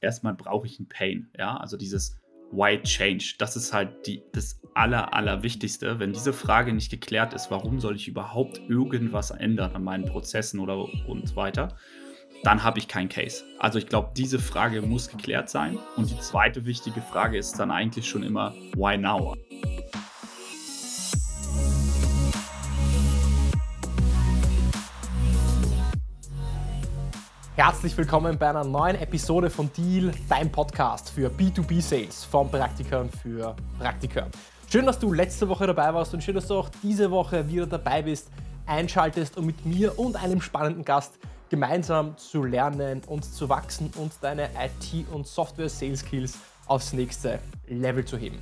erstmal brauche ich einen Pain. Ja, also dieses Why Change? Das ist halt die, das Aller, Allerwichtigste. Wenn diese Frage nicht geklärt ist, warum soll ich überhaupt irgendwas ändern an meinen Prozessen oder und so weiter, dann habe ich keinen Case. Also ich glaube, diese Frage muss geklärt sein. Und die zweite wichtige Frage ist dann eigentlich schon immer, why now? Herzlich willkommen bei einer neuen Episode von Deal, dein Podcast für B2B-Sales von Praktikern für Praktiker. Schön, dass du letzte Woche dabei warst und schön, dass du auch diese Woche wieder dabei bist, einschaltest, um mit mir und einem spannenden Gast gemeinsam zu lernen und zu wachsen und deine IT- und Software-Sales-Skills aufs nächste Level zu heben.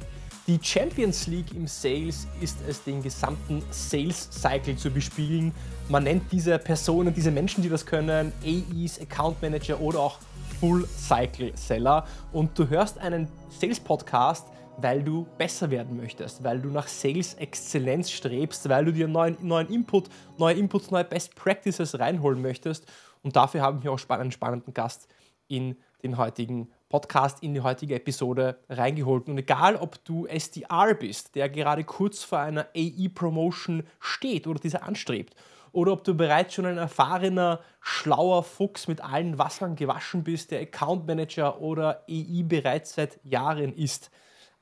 Die Champions League im Sales ist es, den gesamten Sales Cycle zu bespielen. Man nennt diese Personen, diese Menschen, die das können, AEs, Account Manager oder auch Full Cycle Seller. Und du hörst einen Sales Podcast, weil du besser werden möchtest, weil du nach Sales Exzellenz strebst, weil du dir neuen, neuen Input, neue Inputs, neue Best Practices reinholen möchtest. Und dafür haben wir auch einen spannenden Gast in den heutigen Podcast in die heutige Episode reingeholt. Und egal, ob du SDR bist, der gerade kurz vor einer AE-Promotion steht oder diese anstrebt, oder ob du bereits schon ein erfahrener, schlauer Fuchs mit allen Wassern gewaschen bist, der Account Manager oder EI bereits seit Jahren ist.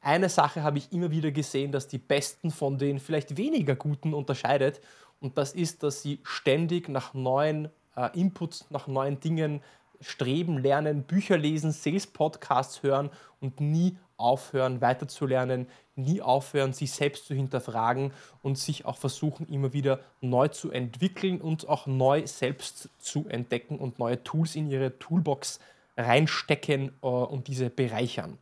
Eine Sache habe ich immer wieder gesehen, dass die Besten von den vielleicht weniger Guten unterscheidet. Und das ist, dass sie ständig nach neuen äh, Inputs, nach neuen Dingen streben, lernen, Bücher lesen, Sales-Podcasts hören und nie aufhören, weiterzulernen, nie aufhören, sich selbst zu hinterfragen und sich auch versuchen, immer wieder neu zu entwickeln und auch neu selbst zu entdecken und neue Tools in ihre Toolbox reinstecken äh, und diese bereichern.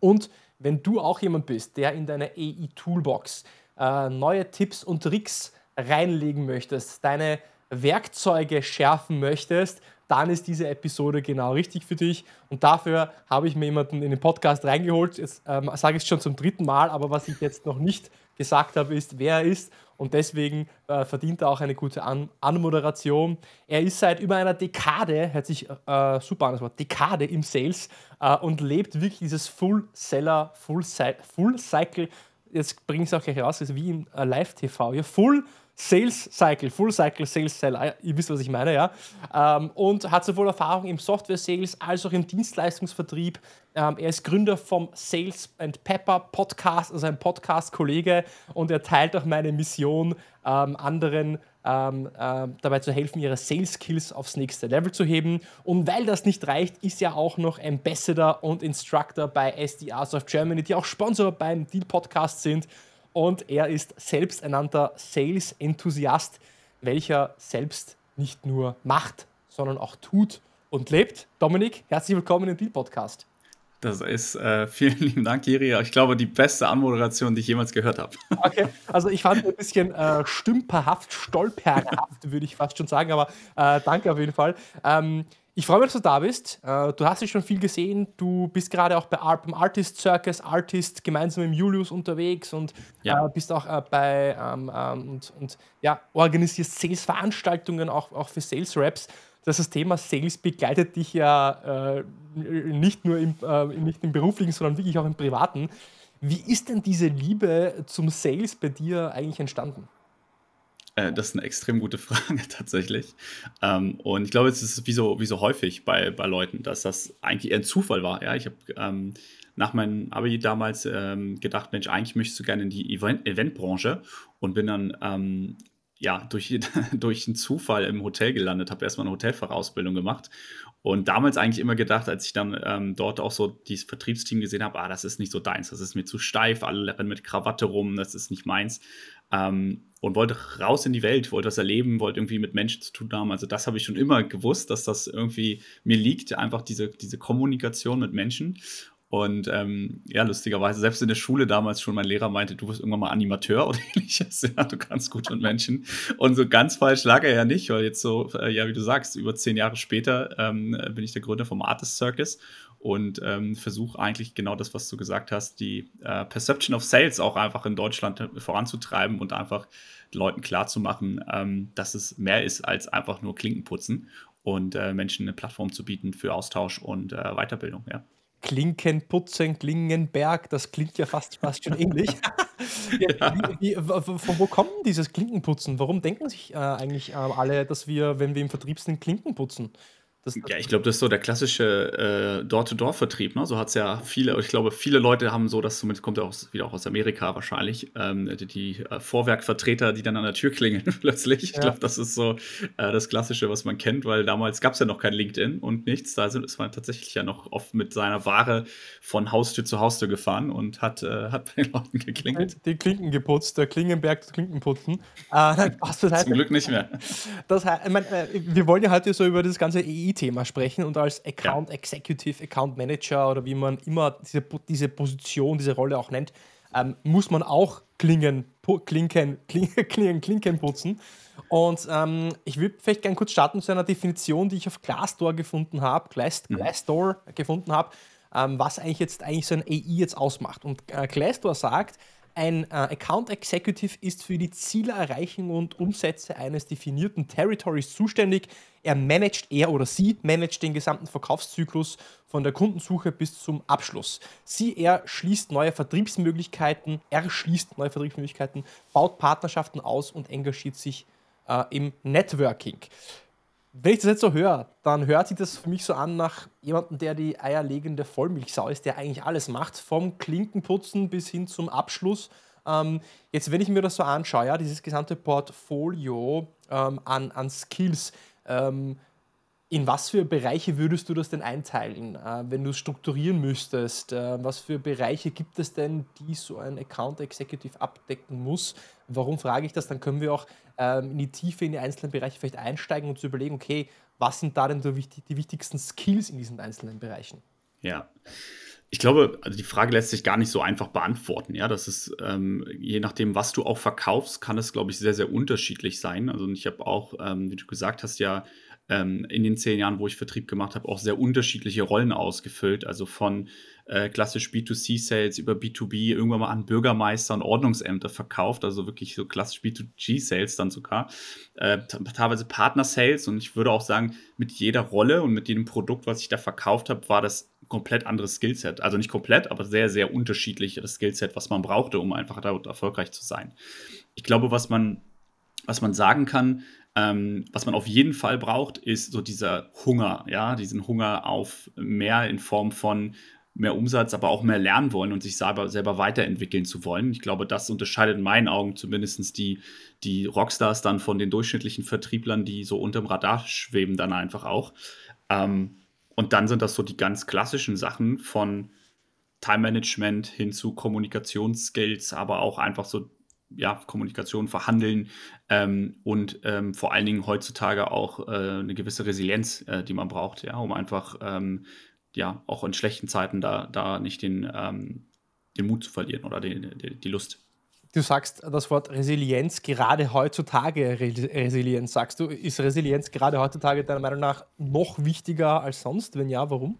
Und wenn du auch jemand bist, der in deiner AI-Toolbox äh, neue Tipps und Tricks reinlegen möchtest, deine Werkzeuge schärfen möchtest, dann ist diese Episode genau richtig für dich. Und dafür habe ich mir jemanden in den Podcast reingeholt. Jetzt ähm, sage ich es schon zum dritten Mal, aber was ich jetzt noch nicht gesagt habe, ist, wer er ist. Und deswegen äh, verdient er auch eine gute an Anmoderation. Er ist seit über einer Dekade, hört sich äh, super an das Wort, Dekade im Sales äh, und lebt wirklich dieses Full-Seller, Full-Cycle. Jetzt bringe ich es auch gleich raus, ist wie im äh, Live-TV. Ja, Full Sales Cycle, Full Cycle Sales Seller, ihr wisst, was ich meine, ja. Ähm, und hat sowohl Erfahrung im Software Sales als auch im Dienstleistungsvertrieb. Ähm, er ist Gründer vom Sales and Pepper Podcast, also ein Podcast-Kollege, und er teilt auch meine Mission, ähm, anderen ähm, äh, dabei zu helfen, ihre Sales Skills aufs nächste Level zu heben. Und weil das nicht reicht, ist er auch noch Ambassador und Instructor bei SDRs of Germany, die auch Sponsor beim Deal Podcast sind und er ist selbsternannter Sales-Enthusiast, welcher selbst nicht nur macht, sondern auch tut und lebt. Dominik, herzlich willkommen im Deal-Podcast. Das ist, äh, vielen lieben Dank, Kiri. Ich glaube, die beste Anmoderation, die ich jemals gehört habe. Okay, also ich fand ein bisschen äh, stümperhaft, stolperhaft, würde ich fast schon sagen, aber äh, danke auf jeden Fall. Ähm, ich freue mich, dass du da bist. Äh, du hast dich schon viel gesehen. Du bist gerade auch bei beim Artist Circus Artist gemeinsam mit Julius unterwegs und ja. Äh, bist auch äh, bei ähm, ähm, und, und ja, organisierst Sales-Veranstaltungen auch, auch für Sales-Raps. Das, das Thema Sales begleitet dich ja äh, nicht nur im, äh, nicht im beruflichen, sondern wirklich auch im privaten. Wie ist denn diese Liebe zum Sales bei dir eigentlich entstanden? Äh, das ist eine extrem gute Frage tatsächlich. Ähm, und ich glaube, es ist wie so, wie so häufig bei, bei Leuten, dass das eigentlich eher ein Zufall war. Ja, ich habe ähm, nach meinem Abi damals ähm, gedacht, Mensch, eigentlich möchtest du gerne in die Event Eventbranche und bin dann ähm, ja, durch, durch einen Zufall im Hotel gelandet, habe erstmal eine Hotelfachausbildung gemacht und damals eigentlich immer gedacht, als ich dann ähm, dort auch so dieses Vertriebsteam gesehen habe, ah, das ist nicht so deins, das ist mir zu steif, alle rennen mit Krawatte rum, das ist nicht meins. Ähm, und wollte raus in die Welt, wollte das erleben, wollte irgendwie mit Menschen zu tun haben. Also das habe ich schon immer gewusst, dass das irgendwie mir liegt, einfach diese, diese Kommunikation mit Menschen. Und ähm, ja, lustigerweise, selbst in der Schule damals schon, mein Lehrer meinte, du wirst irgendwann mal Animateur oder ähnliches. Ja, du kannst gut mit Menschen. Und so ganz falsch lag er ja nicht, weil jetzt so, äh, ja, wie du sagst, über zehn Jahre später ähm, bin ich der Gründer vom Artist Circus und ähm, versuche eigentlich genau das, was du gesagt hast, die äh, Perception of Sales auch einfach in Deutschland voranzutreiben und einfach Leuten klarzumachen, ähm, dass es mehr ist als einfach nur Klinken putzen und äh, Menschen eine Plattform zu bieten für Austausch und äh, Weiterbildung. Ja. Klinkenputzen, Klingenberg, das klingt ja fast, fast schon ähnlich. ja, wie, wie, von wo kommt dieses Klinkenputzen? Warum denken sich äh, eigentlich äh, alle, dass wir, wenn wir im Vertrieb sind, Klinken putzen? Das, ja, ich glaube, das ist so der klassische äh, Door-to-Door-Vertrieb. Ne? So hat es ja viele, ich glaube, viele Leute haben so, das zumindest kommt ja auch wieder auch aus Amerika wahrscheinlich, ähm, die, die äh, Vorwerkvertreter, die dann an der Tür klingeln plötzlich. Ich glaube, das ist so äh, das Klassische, was man kennt, weil damals gab es ja noch kein LinkedIn und nichts. Da ist man tatsächlich ja noch oft mit seiner Ware von Haustür zu Haustür gefahren und hat, äh, hat bei den Leuten geklingelt. Die Klinken geputzt, der Klingenberg das Klinkenputzen. Äh, Zum Glück nicht mehr. Das heißt, ich mein, äh, wir wollen ja heute so über das ganze EI thema sprechen und als Account ja. Executive, Account Manager oder wie man immer diese, diese Position, diese Rolle auch nennt, ähm, muss man auch Klingen, Klinken, Klingen, Klinken putzen. Und ähm, ich würde vielleicht gerne kurz starten zu einer Definition, die ich auf Glassdoor gefunden habe, Glass, mhm. Glassdoor gefunden habe, ähm, was eigentlich jetzt eigentlich so ein AI jetzt ausmacht. Und äh, Glassdoor sagt, ein äh, Account Executive ist für die Zielerreichung und Umsätze eines definierten Territories zuständig. Er managt, er oder sie managt den gesamten Verkaufszyklus von der Kundensuche bis zum Abschluss. Sie, er schließt neue Vertriebsmöglichkeiten, erschließt neue Vertriebsmöglichkeiten, baut Partnerschaften aus und engagiert sich äh, im Networking. Wenn ich das jetzt so höre, dann hört sich das für mich so an nach jemandem, der die eierlegende Vollmilchsau ist, der eigentlich alles macht, vom Klinkenputzen bis hin zum Abschluss. Ähm, jetzt, wenn ich mir das so anschaue, ja, dieses gesamte Portfolio ähm, an, an Skills, ähm, in was für Bereiche würdest du das denn einteilen, äh, wenn du es strukturieren müsstest? Äh, was für Bereiche gibt es denn, die so ein Account Executive abdecken muss? Warum frage ich das? Dann können wir auch ähm, in die Tiefe in die einzelnen Bereiche vielleicht einsteigen und zu überlegen, okay, was sind da denn die, wichtigsten Skills in diesen einzelnen Bereichen? Ja. Ich glaube, also die Frage lässt sich gar nicht so einfach beantworten. Ja, das ist ähm, je nachdem, was du auch verkaufst, kann es, glaube ich, sehr, sehr unterschiedlich sein. Also ich habe auch, ähm, wie du gesagt hast, ja ähm, in den zehn Jahren, wo ich Vertrieb gemacht habe, auch sehr unterschiedliche Rollen ausgefüllt. Also von äh, klassisch B2C-Sales über B2B irgendwann mal an Bürgermeister und Ordnungsämter verkauft, also wirklich so klassisch B2G-Sales dann sogar. Äh, teilweise Partner-Sales und ich würde auch sagen, mit jeder Rolle und mit jedem Produkt, was ich da verkauft habe, war das komplett anderes Skillset. Also nicht komplett, aber sehr, sehr unterschiedlich das Skillset, was man brauchte, um einfach da erfolgreich zu sein. Ich glaube, was man, was man sagen kann, ähm, was man auf jeden Fall braucht, ist so dieser Hunger, ja, diesen Hunger auf mehr in Form von mehr Umsatz, aber auch mehr lernen wollen und sich selber, selber weiterentwickeln zu wollen. Ich glaube, das unterscheidet in meinen Augen zumindest die, die Rockstars dann von den durchschnittlichen Vertrieblern, die so unterm Radar schweben, dann einfach auch. Ähm, und dann sind das so die ganz klassischen Sachen von Time Management hin zu Kommunikationsskills, aber auch einfach so ja, Kommunikation, Verhandeln ähm, und ähm, vor allen Dingen heutzutage auch äh, eine gewisse Resilienz, äh, die man braucht, ja, um einfach ähm, ja auch in schlechten Zeiten da, da nicht den, ähm, den Mut zu verlieren oder die, die, die, Lust. Du sagst das Wort Resilienz, gerade heutzutage Resilienz, sagst du. Ist Resilienz gerade heutzutage deiner Meinung nach noch wichtiger als sonst? Wenn ja, warum?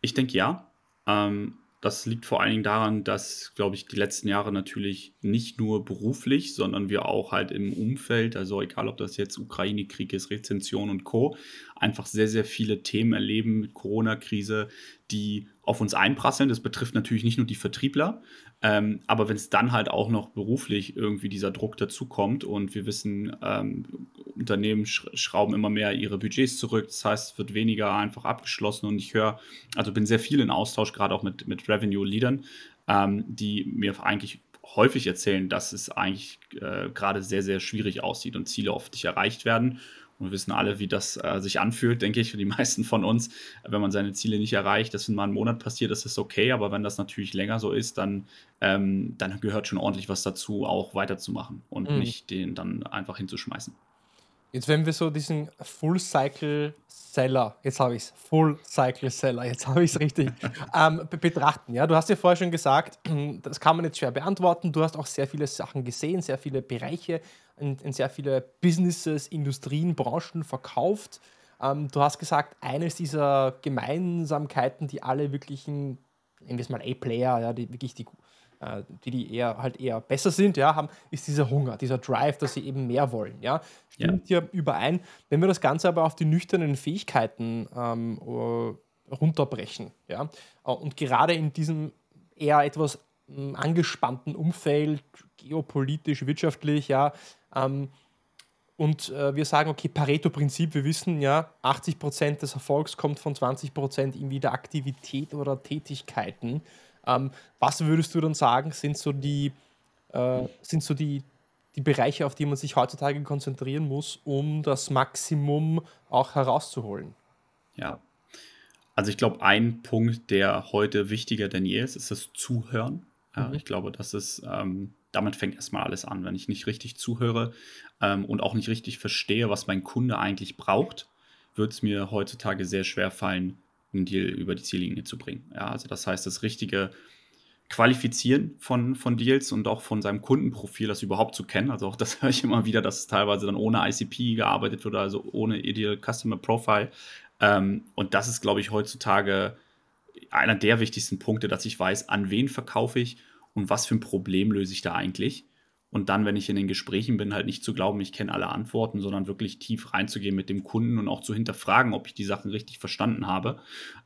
Ich denke ja. Ähm, das liegt vor allen Dingen daran, dass, glaube ich, die letzten Jahre natürlich nicht nur beruflich, sondern wir auch halt im Umfeld, also egal ob das jetzt Ukraine-Krieg ist, Rezension und Co., einfach sehr, sehr viele Themen erleben mit Corona-Krise, die auf uns einprasseln. Das betrifft natürlich nicht nur die Vertriebler, ähm, aber wenn es dann halt auch noch beruflich irgendwie dieser Druck dazukommt und wir wissen, ähm, Unternehmen sch schrauben immer mehr ihre Budgets zurück, das heißt, es wird weniger einfach abgeschlossen und ich höre, also bin sehr viel in Austausch, gerade auch mit, mit Revenue-Leadern, ähm, die mir eigentlich häufig erzählen, dass es eigentlich äh, gerade sehr, sehr schwierig aussieht und Ziele oft nicht erreicht werden und wir wissen alle, wie das äh, sich anfühlt, denke ich, für die meisten von uns. Wenn man seine Ziele nicht erreicht, das in mal einen Monat passiert, ist das okay. Aber wenn das natürlich länger so ist, dann, ähm, dann gehört schon ordentlich was dazu, auch weiterzumachen und mhm. nicht den dann einfach hinzuschmeißen. Jetzt, wenn wir so diesen Full-Cycle-Seller, jetzt habe ich es, Full-Cycle-Seller, jetzt habe ich es richtig, ähm, betrachten. Ja? Du hast ja vorher schon gesagt, das kann man jetzt schwer beantworten. Du hast auch sehr viele Sachen gesehen, sehr viele Bereiche, in, in sehr viele Businesses, Industrien, Branchen verkauft. Ähm, du hast gesagt, eines dieser Gemeinsamkeiten, die alle wirklichen, nennen wir es mal A-Player, ja, die wirklich die äh, die, die eher halt eher besser sind, ja, haben, ist dieser Hunger, dieser Drive, dass sie eben mehr wollen. Ja, stimmt ja, überein. Wenn wir das Ganze aber auf die nüchternen Fähigkeiten ähm, äh, runterbrechen, ja, äh, und gerade in diesem eher etwas hm, angespannten Umfeld, geopolitisch, wirtschaftlich, ja, ähm, und äh, wir sagen, okay, Pareto-Prinzip, wir wissen ja, 80% des Erfolgs kommt von 20% irgendwie der Aktivität oder Tätigkeiten. Ähm, was würdest du dann sagen, sind so die, äh, sind so die, die Bereiche, auf die man sich heutzutage konzentrieren muss, um das Maximum auch herauszuholen? Ja. Also ich glaube, ein Punkt, der heute wichtiger denn je ist, ist das Zuhören. Mhm. Ich glaube, das ist, ähm, damit fängt erstmal alles an. Wenn ich nicht richtig zuhöre ähm, und auch nicht richtig verstehe, was mein Kunde eigentlich braucht, wird es mir heutzutage sehr schwer fallen, einen Deal über die Ziellinie zu bringen. Ja, also das heißt, das richtige Qualifizieren von, von Deals und auch von seinem Kundenprofil, das überhaupt zu kennen. Also auch das höre ich immer wieder, dass es teilweise dann ohne ICP gearbeitet wird, also ohne Ideal Customer Profile. Ähm, und das ist, glaube ich, heutzutage einer der wichtigsten Punkte, dass ich weiß, an wen verkaufe ich und was für ein Problem löse ich da eigentlich. Und dann, wenn ich in den Gesprächen bin, halt nicht zu glauben, ich kenne alle Antworten, sondern wirklich tief reinzugehen mit dem Kunden und auch zu hinterfragen, ob ich die Sachen richtig verstanden habe.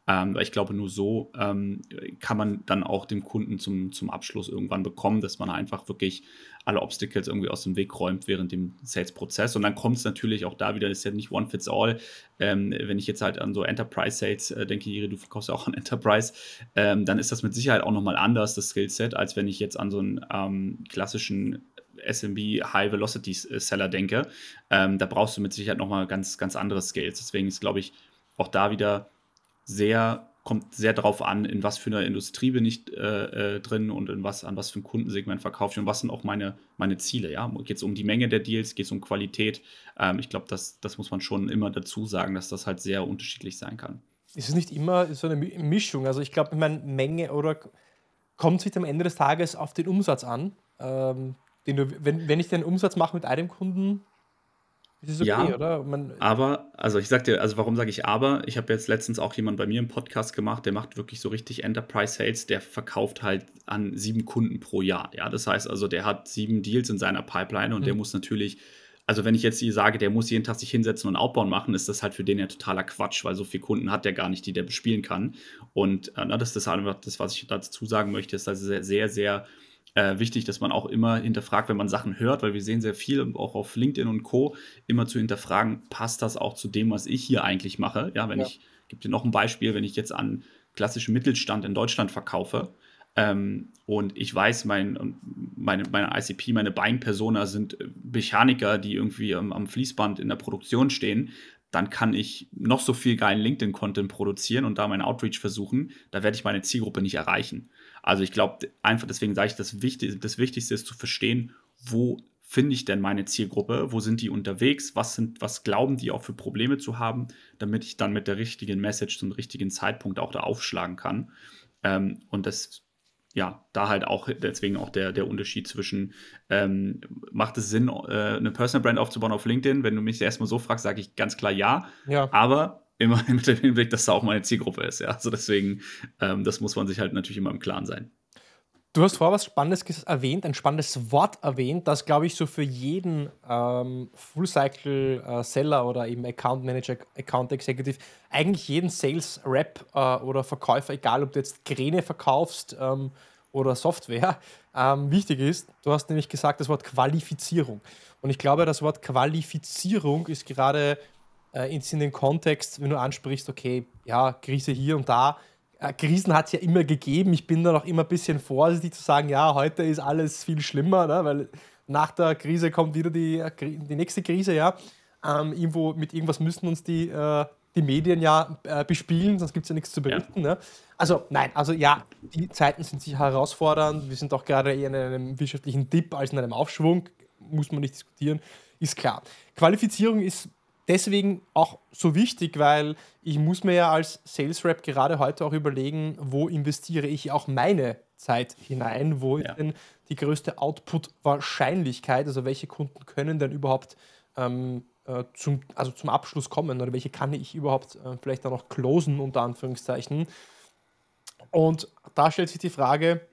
Ähm, weil ich glaube, nur so ähm, kann man dann auch dem Kunden zum, zum Abschluss irgendwann bekommen, dass man einfach wirklich alle Obstacles irgendwie aus dem Weg räumt während dem Sales-Prozess. Und dann kommt es natürlich auch da wieder, das ist ja nicht one fits all. Ähm, wenn ich jetzt halt an so Enterprise-Sales äh, denke, Jiri, du verkaufst ja auch an Enterprise, ähm, dann ist das mit Sicherheit auch nochmal anders, das Skillset, als wenn ich jetzt an so einen ähm, klassischen SMB High Velocity Seller denke, ähm, da brauchst du mit Sicherheit nochmal ganz, ganz andere Skills. Deswegen ist, glaube ich, auch da wieder sehr, kommt sehr darauf an, in was für einer Industrie bin ich äh, äh, drin und in was, an was für ein Kundensegment verkaufe ich und was sind auch meine, meine Ziele. Ja? Geht es um die Menge der Deals, geht es um Qualität? Ähm, ich glaube, das, das muss man schon immer dazu sagen, dass das halt sehr unterschiedlich sein kann. Ist es nicht immer so eine Mischung? Also ich glaube, meine, Menge oder kommt sich am Ende des Tages auf den Umsatz an. Ähm, den du, wenn, wenn ich den Umsatz mache mit einem Kunden, ist es okay, ja, oder? Man, aber, also ich sag dir, also warum sage ich aber? Ich habe jetzt letztens auch jemand bei mir im Podcast gemacht, der macht wirklich so richtig Enterprise Sales, der verkauft halt an sieben Kunden pro Jahr. Ja, das heißt also, der hat sieben Deals in seiner Pipeline und mhm. der muss natürlich, also wenn ich jetzt hier sage, der muss jeden Tag sich hinsetzen und Outbound machen, ist das halt für den ja totaler Quatsch, weil so viele Kunden hat der gar nicht, die der bespielen kann. Und äh, das ist einfach das, was ich dazu sagen möchte, ist also sehr, sehr, sehr äh, wichtig, dass man auch immer hinterfragt, wenn man Sachen hört, weil wir sehen sehr viel, auch auf LinkedIn und Co., immer zu hinterfragen, passt das auch zu dem, was ich hier eigentlich mache? Ja, wenn ja. ich, gebe dir noch ein Beispiel, wenn ich jetzt an klassischen Mittelstand in Deutschland verkaufe, ähm, und ich weiß, mein, meine, meine ICP, meine Buying-Persona sind Mechaniker, die irgendwie am, am, Fließband in der Produktion stehen, dann kann ich noch so viel geilen LinkedIn-Content produzieren und da meinen Outreach versuchen. Da werde ich meine Zielgruppe nicht erreichen. Also ich glaube, einfach deswegen sage ich, das, Wichtig das Wichtigste ist zu verstehen, wo finde ich denn meine Zielgruppe, wo sind die unterwegs, was, sind, was glauben die auch für Probleme zu haben, damit ich dann mit der richtigen Message zum richtigen Zeitpunkt auch da aufschlagen kann. Ähm, und das, ja, da halt auch deswegen auch der, der Unterschied zwischen, ähm, macht es Sinn, äh, eine Personal Brand aufzubauen auf LinkedIn? Wenn du mich erstmal so fragst, sage ich ganz klar ja. ja. Aber immer mit dem Hinblick, dass da auch meine Zielgruppe ist. Ja? Also deswegen, ähm, das muss man sich halt natürlich immer im Klaren sein. Du hast vorher was Spannendes erwähnt, ein spannendes Wort erwähnt, das, glaube ich, so für jeden ähm, Full-Cycle-Seller oder eben Account Manager, Account Executive, eigentlich jeden Sales-Rep äh, oder Verkäufer, egal ob du jetzt Kräne verkaufst ähm, oder Software, ähm, wichtig ist. Du hast nämlich gesagt, das Wort Qualifizierung. Und ich glaube, das Wort Qualifizierung ist gerade äh, in den Kontext, wenn du ansprichst, okay, ja, Krise hier und da. Äh, Krisen hat es ja immer gegeben. Ich bin da noch immer ein bisschen vorsichtig zu sagen, ja, heute ist alles viel schlimmer, ne? weil nach der Krise kommt wieder die, äh, die nächste Krise, ja. Ähm, irgendwo, mit irgendwas müssen uns die, äh, die Medien ja äh, bespielen, sonst gibt es ja nichts zu berichten. Ja. Ne? Also nein, also ja, die Zeiten sind sicher herausfordernd. Wir sind auch gerade eher in einem wirtschaftlichen Dip als in einem Aufschwung, muss man nicht diskutieren, ist klar. Qualifizierung ist deswegen auch so wichtig, weil ich muss mir ja als Sales Rep gerade heute auch überlegen, wo investiere ich auch meine Zeit hinein, wo ja. ist denn die größte Output-Wahrscheinlichkeit, also welche Kunden können denn überhaupt ähm, äh, zum, also zum Abschluss kommen oder welche kann ich überhaupt äh, vielleicht auch noch closen, unter Anführungszeichen. Und da stellt sich die Frage,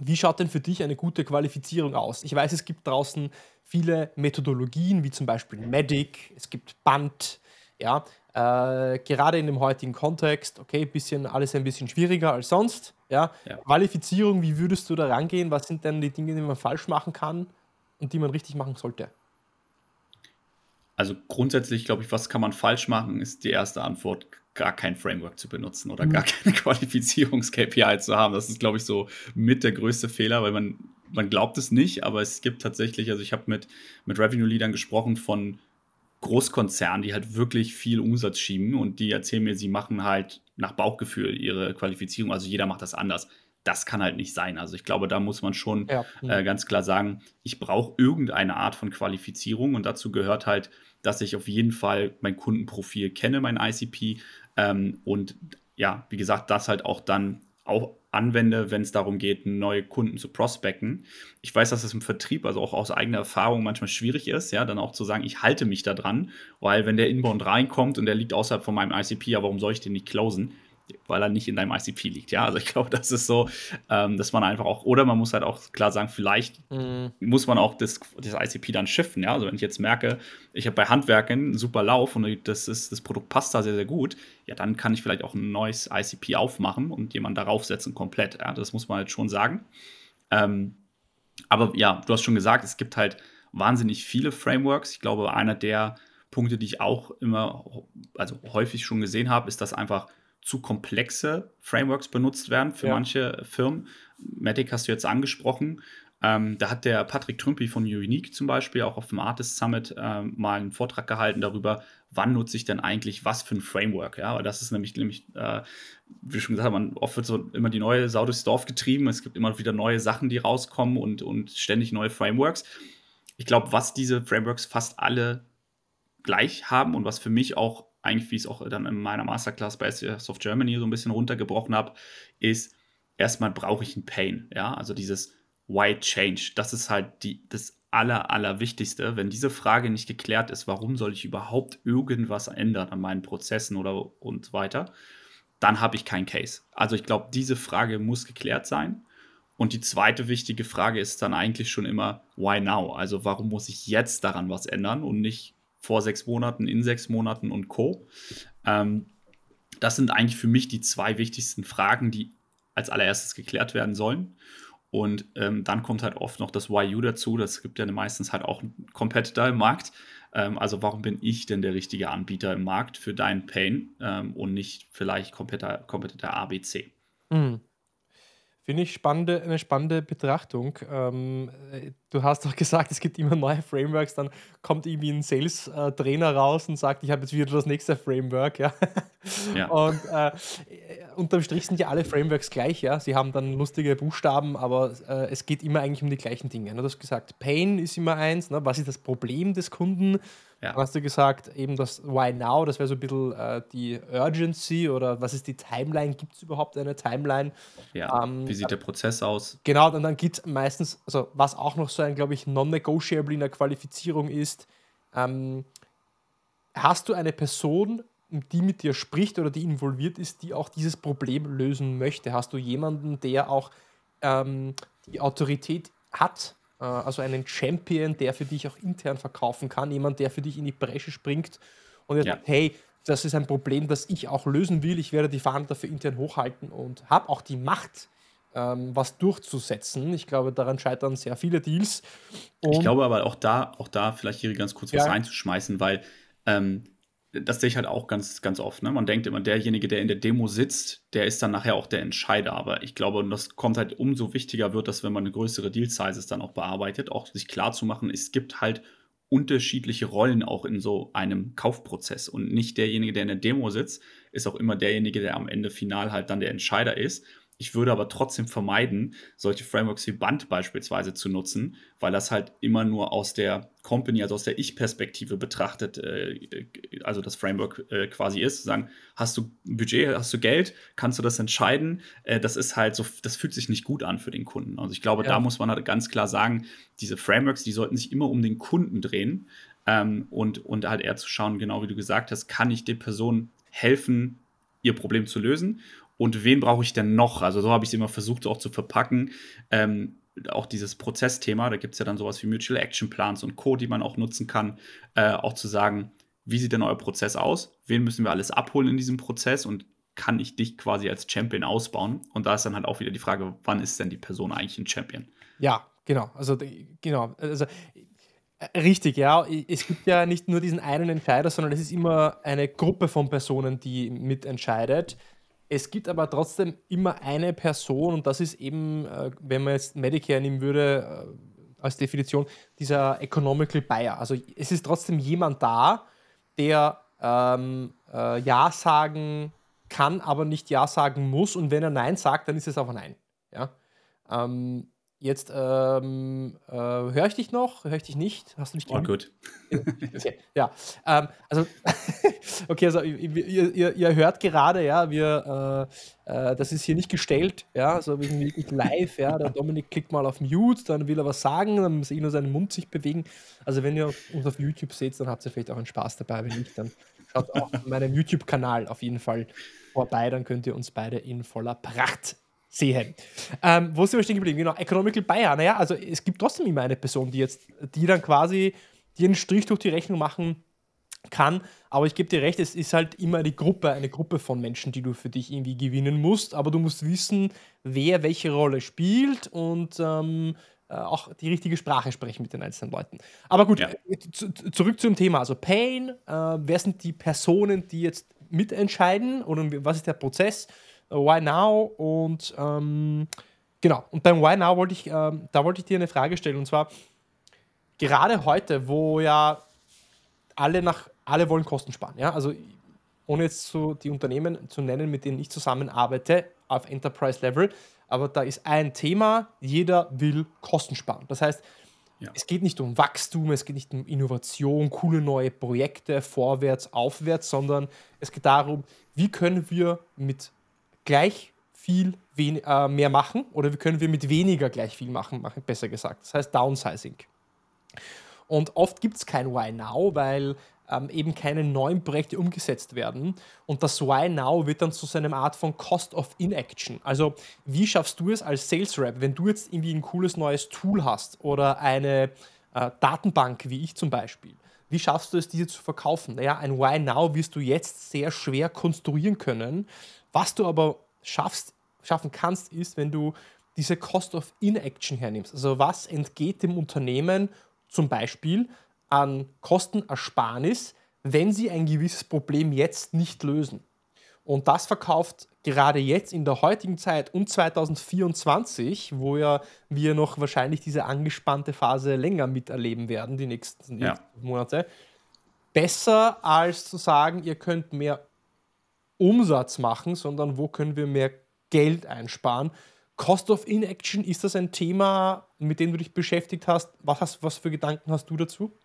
wie schaut denn für dich eine gute Qualifizierung aus? Ich weiß, es gibt draußen viele Methodologien, wie zum Beispiel Medic, es gibt Band, ja, äh, gerade in dem heutigen Kontext, okay, bisschen, alles ein bisschen schwieriger als sonst, ja. ja. Qualifizierung, wie würdest du da rangehen? Was sind denn die Dinge, die man falsch machen kann und die man richtig machen sollte? Also grundsätzlich glaube ich, was kann man falsch machen, ist die erste Antwort, gar kein Framework zu benutzen oder mhm. gar keine Qualifizierungs-KPI zu haben. Das ist, glaube ich, so mit der größte Fehler, weil man, man glaubt es nicht, aber es gibt tatsächlich, also ich habe mit, mit Revenue-Leadern gesprochen von Großkonzernen, die halt wirklich viel Umsatz schieben und die erzählen mir, sie machen halt nach Bauchgefühl ihre Qualifizierung. Also jeder macht das anders. Das kann halt nicht sein. Also ich glaube, da muss man schon ja. äh, ganz klar sagen, ich brauche irgendeine Art von Qualifizierung und dazu gehört halt, dass ich auf jeden Fall mein Kundenprofil kenne, mein ICP ähm, und ja, wie gesagt, das halt auch dann auch anwende, wenn es darum geht, neue Kunden zu prospecten. Ich weiß, dass es im Vertrieb, also auch aus eigener Erfahrung, manchmal schwierig ist, ja, dann auch zu sagen, ich halte mich da dran, weil wenn der Inbound reinkommt und der liegt außerhalb von meinem ICP, ja, warum soll ich den nicht closen? Weil er nicht in deinem ICP liegt. Ja, also ich glaube, das ist so, ähm, dass man einfach auch, oder man muss halt auch klar sagen, vielleicht mhm. muss man auch das, das ICP dann shiften. Ja, also wenn ich jetzt merke, ich habe bei Handwerken einen super Lauf und das, ist, das Produkt passt da sehr, sehr gut, ja, dann kann ich vielleicht auch ein neues ICP aufmachen und jemanden darauf setzen komplett. Ja, das muss man halt schon sagen. Ähm, aber ja, du hast schon gesagt, es gibt halt wahnsinnig viele Frameworks. Ich glaube, einer der Punkte, die ich auch immer, also häufig schon gesehen habe, ist, dass einfach zu komplexe Frameworks benutzt werden für ja. manche Firmen. Matic hast du jetzt angesprochen. Ähm, da hat der Patrick Trümpi von Unique zum Beispiel auch auf dem Artist Summit äh, mal einen Vortrag gehalten darüber, wann nutze ich denn eigentlich was für ein Framework. Ja, das ist nämlich, nämlich äh, wie schon gesagt, man oft wird so immer die neue Sau durchs Dorf getrieben. Es gibt immer wieder neue Sachen, die rauskommen und, und ständig neue Frameworks. Ich glaube, was diese Frameworks fast alle gleich haben und was für mich auch eigentlich, wie ich es auch dann in meiner Masterclass bei SES of Germany so ein bisschen runtergebrochen habe, ist, erstmal brauche ich ein Pain. Ja, also dieses Why Change. Das ist halt die, das aller, aller Wichtigste. Wenn diese Frage nicht geklärt ist, warum soll ich überhaupt irgendwas ändern an meinen Prozessen oder und so weiter, dann habe ich keinen Case. Also ich glaube, diese Frage muss geklärt sein. Und die zweite wichtige Frage ist dann eigentlich schon immer, why now? Also warum muss ich jetzt daran was ändern und nicht vor sechs Monaten, in sechs Monaten und Co. Ähm, das sind eigentlich für mich die zwei wichtigsten Fragen, die als allererstes geklärt werden sollen. Und ähm, dann kommt halt oft noch das YU dazu. Das gibt ja meistens halt auch einen Competitor im Markt. Ähm, also warum bin ich denn der richtige Anbieter im Markt für deinen Pain ähm, und nicht vielleicht Competitor, Competitor ABC? Mhm. Finde ich spannende, eine spannende Betrachtung. Ähm, du hast doch gesagt, es gibt immer neue Frameworks, dann kommt irgendwie ein Sales-Trainer raus und sagt, ich habe jetzt wieder das nächste Framework. Ja? ja. Und äh, unterm Strich sind ja alle Frameworks gleich, ja. Sie haben dann lustige Buchstaben, aber äh, es geht immer eigentlich um die gleichen Dinge. Du hast gesagt, Pain ist immer eins, ne? was ist das Problem des Kunden? Ja. hast du gesagt, eben das Why Now, das wäre so ein bisschen äh, die Urgency oder was ist die Timeline? Gibt es überhaupt eine Timeline? Ja, ähm, wie sieht der Prozess aus? Genau, und dann gibt es meistens, also was auch noch so ein, glaube ich, non-negotiable in der Qualifizierung ist, ähm, hast du eine Person, die mit dir spricht oder die involviert ist, die auch dieses Problem lösen möchte? Hast du jemanden, der auch ähm, die Autorität hat, äh, also einen Champion, der für dich auch intern verkaufen kann, jemand, der für dich in die Bresche springt und jetzt ja. sagt, hey, das ist ein Problem, das ich auch lösen will. Ich werde die Fahne dafür intern hochhalten und habe auch die Macht, ähm, was durchzusetzen. Ich glaube, daran scheitern sehr viele Deals. Und ich glaube aber auch da, auch da vielleicht hier ganz kurz ja. was reinzuschmeißen, weil ähm, das sehe ich halt auch ganz, ganz oft. Ne? Man denkt immer, derjenige, der in der Demo sitzt, der ist dann nachher auch der Entscheider. Aber ich glaube, und das kommt halt umso wichtiger wird, dass wenn man eine größere Deal-Sizes dann auch bearbeitet, auch sich klar zu machen, es gibt halt unterschiedliche Rollen auch in so einem Kaufprozess. Und nicht derjenige, der in der Demo sitzt, ist auch immer derjenige, der am Ende final halt dann der Entscheider ist. Ich würde aber trotzdem vermeiden, solche Frameworks wie Band beispielsweise zu nutzen, weil das halt immer nur aus der Company, also aus der Ich-Perspektive betrachtet, äh, also das Framework äh, quasi ist. Sagen, hast du Budget, hast du Geld, kannst du das entscheiden? Äh, das ist halt so, das fühlt sich nicht gut an für den Kunden. Also ich glaube, ja. da muss man halt ganz klar sagen, diese Frameworks, die sollten sich immer um den Kunden drehen ähm, und, und halt eher zu schauen, genau wie du gesagt hast, kann ich der Person helfen, ihr Problem zu lösen und wen brauche ich denn noch? Also so habe ich es immer versucht auch zu verpacken. Ähm, auch dieses Prozessthema, da gibt es ja dann sowas wie Mutual Action Plans und Co., die man auch nutzen kann, äh, auch zu sagen, wie sieht denn euer Prozess aus? Wen müssen wir alles abholen in diesem Prozess und kann ich dich quasi als Champion ausbauen? Und da ist dann halt auch wieder die Frage, wann ist denn die Person eigentlich ein Champion? Ja, genau. Also genau. Also äh, richtig, ja. Es gibt ja nicht nur diesen einen Entscheider, sondern es ist immer eine Gruppe von Personen, die mitentscheidet. Es gibt aber trotzdem immer eine Person, und das ist eben, äh, wenn man jetzt Medicare nehmen würde, äh, als Definition, dieser Economical Buyer. Also es ist trotzdem jemand da, der ähm, äh, Ja sagen kann, aber nicht Ja sagen muss. Und wenn er Nein sagt, dann ist es auch Nein. Ja? Ähm, Jetzt ähm, äh, höre ich dich noch, höre ich dich nicht? Hast du mich Oh, gut. Okay, ja, ähm, also, okay, also ihr, ihr, ihr hört gerade, ja, wir, äh, äh, das ist hier nicht gestellt, ja, also wir sind wirklich live, ja, der Dominik klickt mal auf Mute, dann will er was sagen, dann sehe ich nur seinen Mund sich bewegen. Also wenn ihr uns auf YouTube seht, dann habt ihr vielleicht auch einen Spaß dabei, wenn nicht, dann schaut auch auf meinem YouTube-Kanal auf jeden Fall vorbei, dann könnt ihr uns beide in voller Pracht sehen. Ähm, wo sind wir stehen geblieben? Genau, Economical Buyer. Naja, also es gibt trotzdem immer eine Person, die jetzt, die dann quasi die einen Strich durch die Rechnung machen kann. Aber ich gebe dir recht, es ist halt immer eine Gruppe, eine Gruppe von Menschen, die du für dich irgendwie gewinnen musst. Aber du musst wissen, wer welche Rolle spielt und ähm, äh, auch die richtige Sprache sprechen mit den einzelnen Leuten. Aber gut, ja. Äh, zurück zum Thema. Also Pain, äh, wer sind die Personen, die jetzt mitentscheiden oder was ist der Prozess? Why Now und ähm, genau. Und beim Why Now wollte ich, ähm, da wollte ich dir eine Frage stellen und zwar gerade heute, wo ja alle nach alle wollen Kosten sparen, ja, also ohne jetzt so die Unternehmen zu nennen, mit denen ich zusammenarbeite auf Enterprise Level, aber da ist ein Thema, jeder will Kosten sparen. Das heißt, ja. es geht nicht um Wachstum, es geht nicht um Innovation, coole neue Projekte, vorwärts, aufwärts, sondern es geht darum, wie können wir mit gleich viel äh, mehr machen oder wie können wir mit weniger gleich viel machen, machen besser gesagt. Das heißt Downsizing. Und oft gibt es kein Why Now, weil ähm, eben keine neuen Projekte umgesetzt werden. Und das Why Now wird dann zu so einer Art von Cost of Inaction. Also wie schaffst du es als Sales Rep, wenn du jetzt irgendwie ein cooles neues Tool hast oder eine äh, Datenbank, wie ich zum Beispiel, wie schaffst du es, diese zu verkaufen? Naja, ein Why Now wirst du jetzt sehr schwer konstruieren können, was du aber schaffst, schaffen kannst, ist, wenn du diese Cost of Inaction hernimmst. Also was entgeht dem Unternehmen zum Beispiel an Kostenersparnis, wenn sie ein gewisses Problem jetzt nicht lösen. Und das verkauft gerade jetzt in der heutigen Zeit und 2024, wo ja wir noch wahrscheinlich diese angespannte Phase länger miterleben werden, die nächsten ja. Monate, besser als zu sagen, ihr könnt mehr Umsatz machen, sondern wo können wir mehr Geld einsparen. Cost of Inaction, ist das ein Thema, mit dem du dich beschäftigt hast? Was, hast, was für Gedanken hast du dazu?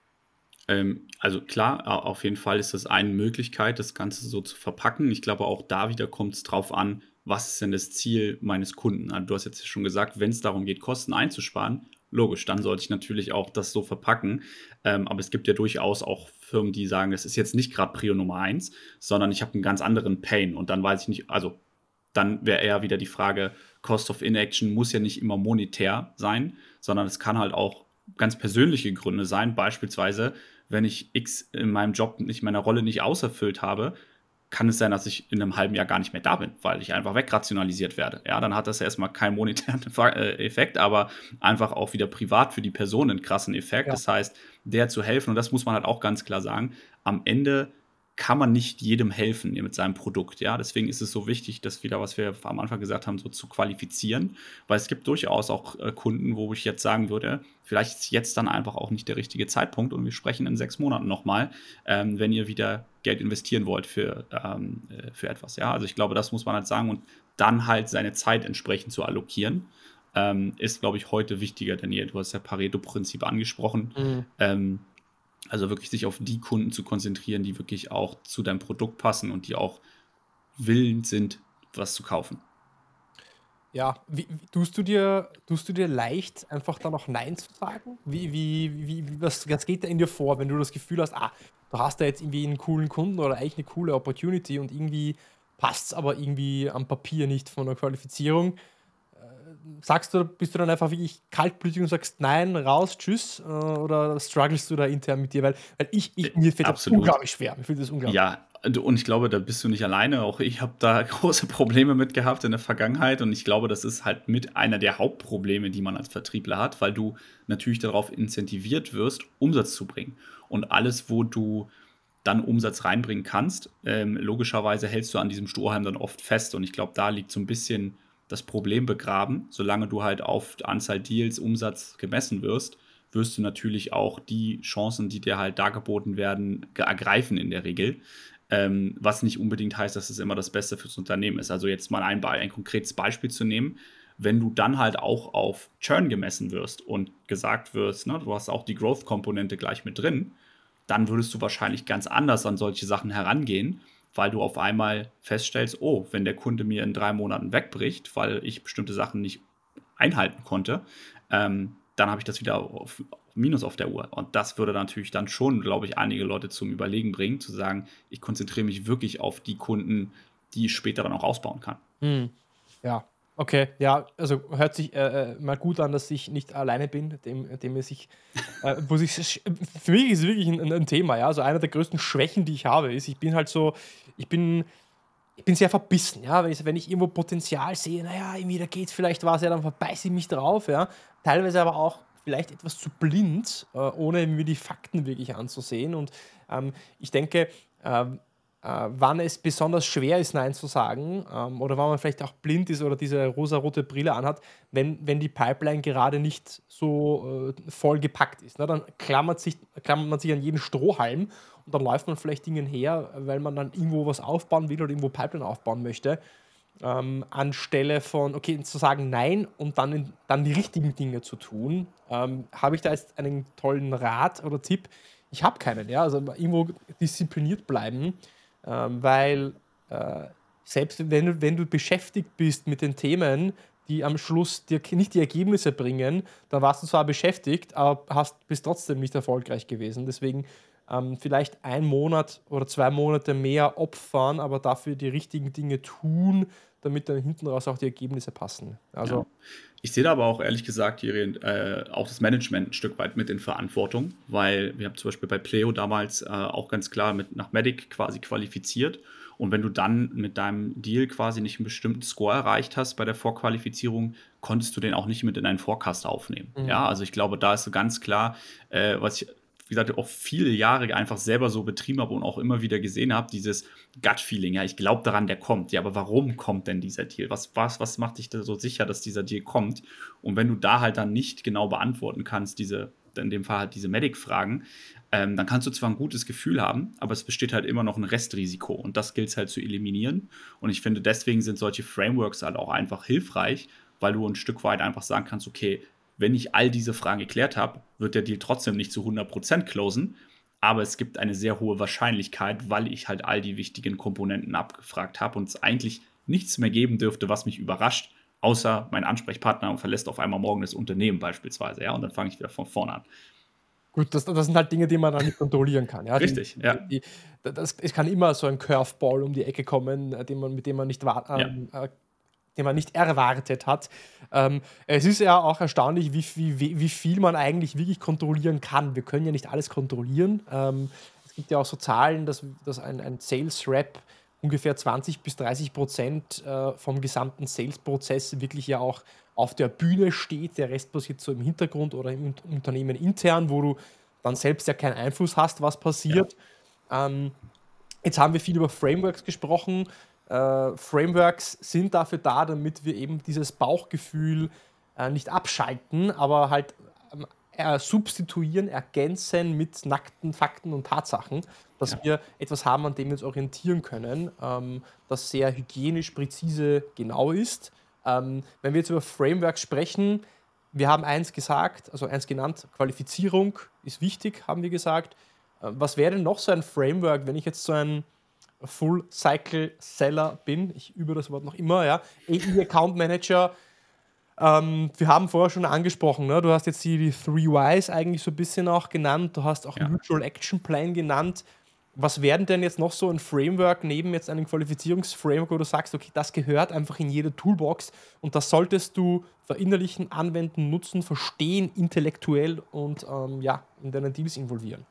Ähm, also klar, auf jeden Fall ist das eine Möglichkeit, das Ganze so zu verpacken. Ich glaube, auch da wieder kommt es drauf an, was ist denn das Ziel meines Kunden? Also, du hast jetzt schon gesagt, wenn es darum geht, Kosten einzusparen, logisch, dann sollte ich natürlich auch das so verpacken. Ähm, aber es gibt ja durchaus auch Firmen, die sagen, das ist jetzt nicht gerade Prio Nummer eins, sondern ich habe einen ganz anderen Pain. Und dann weiß ich nicht, also dann wäre eher wieder die Frage, Cost of Inaction muss ja nicht immer monetär sein, sondern es kann halt auch ganz persönliche Gründe sein. Beispielsweise, wenn ich X in meinem Job nicht, meiner Rolle nicht auserfüllt habe, kann es sein, dass ich in einem halben Jahr gar nicht mehr da bin, weil ich einfach wegrationalisiert werde. Ja, dann hat das erstmal keinen monetären äh, Effekt, aber einfach auch wieder privat für die Person einen krassen Effekt. Ja. Das heißt, der zu helfen, und das muss man halt auch ganz klar sagen, am Ende kann man nicht jedem helfen mit seinem Produkt. Ja, deswegen ist es so wichtig, das wieder, was wir am Anfang gesagt haben, so zu qualifizieren, weil es gibt durchaus auch äh, Kunden, wo ich jetzt sagen würde, vielleicht ist jetzt dann einfach auch nicht der richtige Zeitpunkt und wir sprechen in sechs Monaten nochmal, ähm, wenn ihr wieder Geld investieren wollt für, ähm, äh, für etwas. Ja, also ich glaube, das muss man halt sagen und dann halt seine Zeit entsprechend zu allokieren. Ähm, ist, glaube ich, heute wichtiger denn je. Du hast ja Pareto-Prinzip angesprochen. Mhm. Ähm, also wirklich sich auf die Kunden zu konzentrieren, die wirklich auch zu deinem Produkt passen und die auch willens sind, was zu kaufen. Ja, wie, wie, tust, du dir, tust du dir leicht, einfach dann auch Nein zu sagen? Wie, wie, wie, was, was geht da in dir vor, wenn du das Gefühl hast, ah, du hast da jetzt irgendwie einen coolen Kunden oder eigentlich eine coole Opportunity und irgendwie passt es aber irgendwie am Papier nicht von der Qualifizierung. Äh, sagst du, bist du dann einfach wirklich kaltblütig und sagst nein, raus, tschüss? Äh, oder strugglest du da intern mit dir? Weil, weil ich, ich mir fällt das unglaublich schwer. Mir fällt das unglaublich Ja, und ich glaube, da bist du nicht alleine. Auch ich habe da große Probleme mit gehabt in der Vergangenheit. Und ich glaube, das ist halt mit einer der Hauptprobleme, die man als Vertriebler hat, weil du natürlich darauf incentiviert wirst, Umsatz zu bringen. Und alles, wo du dann Umsatz reinbringen kannst, ähm, logischerweise hältst du an diesem Strohhalm dann oft fest. Und ich glaube, da liegt so ein bisschen das Problem begraben. Solange du halt auf Anzahl Deals, Umsatz gemessen wirst, wirst du natürlich auch die Chancen, die dir halt dargeboten werden, ergreifen in der Regel. Ähm, was nicht unbedingt heißt, dass es immer das Beste fürs Unternehmen ist. Also jetzt mal ein, ein konkretes Beispiel zu nehmen. Wenn du dann halt auch auf Churn gemessen wirst und gesagt wirst, ne, du hast auch die Growth-Komponente gleich mit drin, dann würdest du wahrscheinlich ganz anders an solche Sachen herangehen, weil du auf einmal feststellst, oh, wenn der Kunde mir in drei Monaten wegbricht, weil ich bestimmte Sachen nicht einhalten konnte, ähm, dann habe ich das wieder auf, Minus auf der Uhr. Und das würde natürlich dann schon, glaube ich, einige Leute zum Überlegen bringen, zu sagen, ich konzentriere mich wirklich auf die Kunden, die ich später dann auch ausbauen kann. Hm. Ja, okay. Ja, also hört sich äh, äh, mal gut an, dass ich nicht alleine bin, dem, dem es sich, äh, wo sich, für mich ist es wirklich ein, ein, Thema, ja. Also einer der größten Schwächen, die ich habe, ist, ich bin halt so, ich bin, ich bin sehr verbissen, ja. Wenn ich, wenn ich irgendwo Potenzial sehe, naja, irgendwie da geht vielleicht was, ja, dann verbeiße ich mich drauf, ja. Teilweise aber auch vielleicht etwas zu blind, äh, ohne mir die Fakten wirklich anzusehen. Und ähm, ich denke, ähm, äh, wann es besonders schwer ist, Nein zu sagen, ähm, oder wann man vielleicht auch blind ist oder diese rosa-rote Brille anhat, wenn, wenn die Pipeline gerade nicht so äh, voll gepackt ist. Ne? Dann klammert, sich, klammert man sich an jeden Strohhalm und dann läuft man vielleicht Dingen her, weil man dann irgendwo was aufbauen will oder irgendwo Pipeline aufbauen möchte ähm, anstelle von, okay, zu sagen Nein und dann, in, dann die richtigen Dinge zu tun, ähm, habe ich da jetzt einen tollen Rat oder Tipp? Ich habe keinen, ja, also irgendwo diszipliniert bleiben, weil äh, selbst wenn du, wenn du beschäftigt bist mit den Themen, die am Schluss dir nicht die Ergebnisse bringen, dann warst du zwar beschäftigt, aber hast, bist trotzdem nicht erfolgreich gewesen. Deswegen ähm, vielleicht ein Monat oder zwei Monate mehr opfern, aber dafür die richtigen Dinge tun, damit dann hinten raus auch die Ergebnisse passen. Also, ja. Ich sehe da aber auch ehrlich gesagt hier, äh, auch das Management ein Stück weit mit in Verantwortung, weil wir haben zum Beispiel bei Pleo damals äh, auch ganz klar mit nach Medic quasi qualifiziert. Und wenn du dann mit deinem Deal quasi nicht einen bestimmten Score erreicht hast bei der Vorqualifizierung, konntest du den auch nicht mit in deinen Forecast aufnehmen. Mhm. Ja, also ich glaube, da ist so ganz klar, äh, was ich wie gesagt, auch viele Jahre einfach selber so betrieben habe und auch immer wieder gesehen habe, dieses Gut-Feeling, ja, ich glaube daran, der kommt. Ja, aber warum kommt denn dieser Deal? Was, was, was macht dich da so sicher, dass dieser Deal kommt? Und wenn du da halt dann nicht genau beantworten kannst, diese, in dem Fall halt diese Medic-Fragen, ähm, dann kannst du zwar ein gutes Gefühl haben, aber es besteht halt immer noch ein Restrisiko und das gilt es halt zu eliminieren. Und ich finde, deswegen sind solche Frameworks halt auch einfach hilfreich, weil du ein Stück weit einfach sagen kannst, okay, wenn ich all diese Fragen geklärt habe, wird der Deal trotzdem nicht zu 100% closen. Aber es gibt eine sehr hohe Wahrscheinlichkeit, weil ich halt all die wichtigen Komponenten abgefragt habe und es eigentlich nichts mehr geben dürfte, was mich überrascht, außer mein Ansprechpartner verlässt auf einmal morgen das Unternehmen beispielsweise. Ja, und dann fange ich wieder von vorne an. Gut, das, das, sind halt Dinge, die man dann nicht kontrollieren kann. Ja? Richtig, die, ja. Die, das, es kann immer so ein Curveball um die Ecke kommen, äh, man, mit dem man nicht ähm, ja. Äh, den man nicht erwartet hat. Ähm, es ist ja auch erstaunlich, wie, wie, wie viel man eigentlich wirklich kontrollieren kann. Wir können ja nicht alles kontrollieren. Ähm, es gibt ja auch so Zahlen, dass, dass ein, ein Sales Rep ungefähr 20 bis 30 Prozent äh, vom gesamten Sales-Prozess wirklich ja auch auf der Bühne steht. Der Rest passiert so im Hintergrund oder im Unternehmen intern, wo du dann selbst ja keinen Einfluss hast, was passiert. Ja. Ähm, jetzt haben wir viel über Frameworks gesprochen. Äh, Frameworks sind dafür da, damit wir eben dieses Bauchgefühl äh, nicht abschalten, aber halt äh, substituieren, ergänzen mit nackten Fakten und Tatsachen, dass ja. wir etwas haben, an dem wir uns orientieren können, ähm, das sehr hygienisch, präzise, genau ist. Ähm, wenn wir jetzt über Frameworks sprechen, wir haben eins gesagt, also eins genannt, Qualifizierung ist wichtig, haben wir gesagt. Äh, was wäre denn noch so ein Framework, wenn ich jetzt so ein Full-Cycle-Seller bin. Ich übe das Wort noch immer, ja. AE Account Manager. Ähm, wir haben vorher schon angesprochen, ne? du hast jetzt die, die Three Ys eigentlich so ein bisschen auch genannt. Du hast auch ja. Mutual Action Plan genannt. was werden denn jetzt noch so ein Framework neben jetzt einem Qualifizierungsframework, wo du sagst, okay, das gehört einfach in jede Toolbox und das solltest du verinnerlichen, anwenden, nutzen, verstehen, intellektuell und ähm, ja, in deinen Deals involvieren?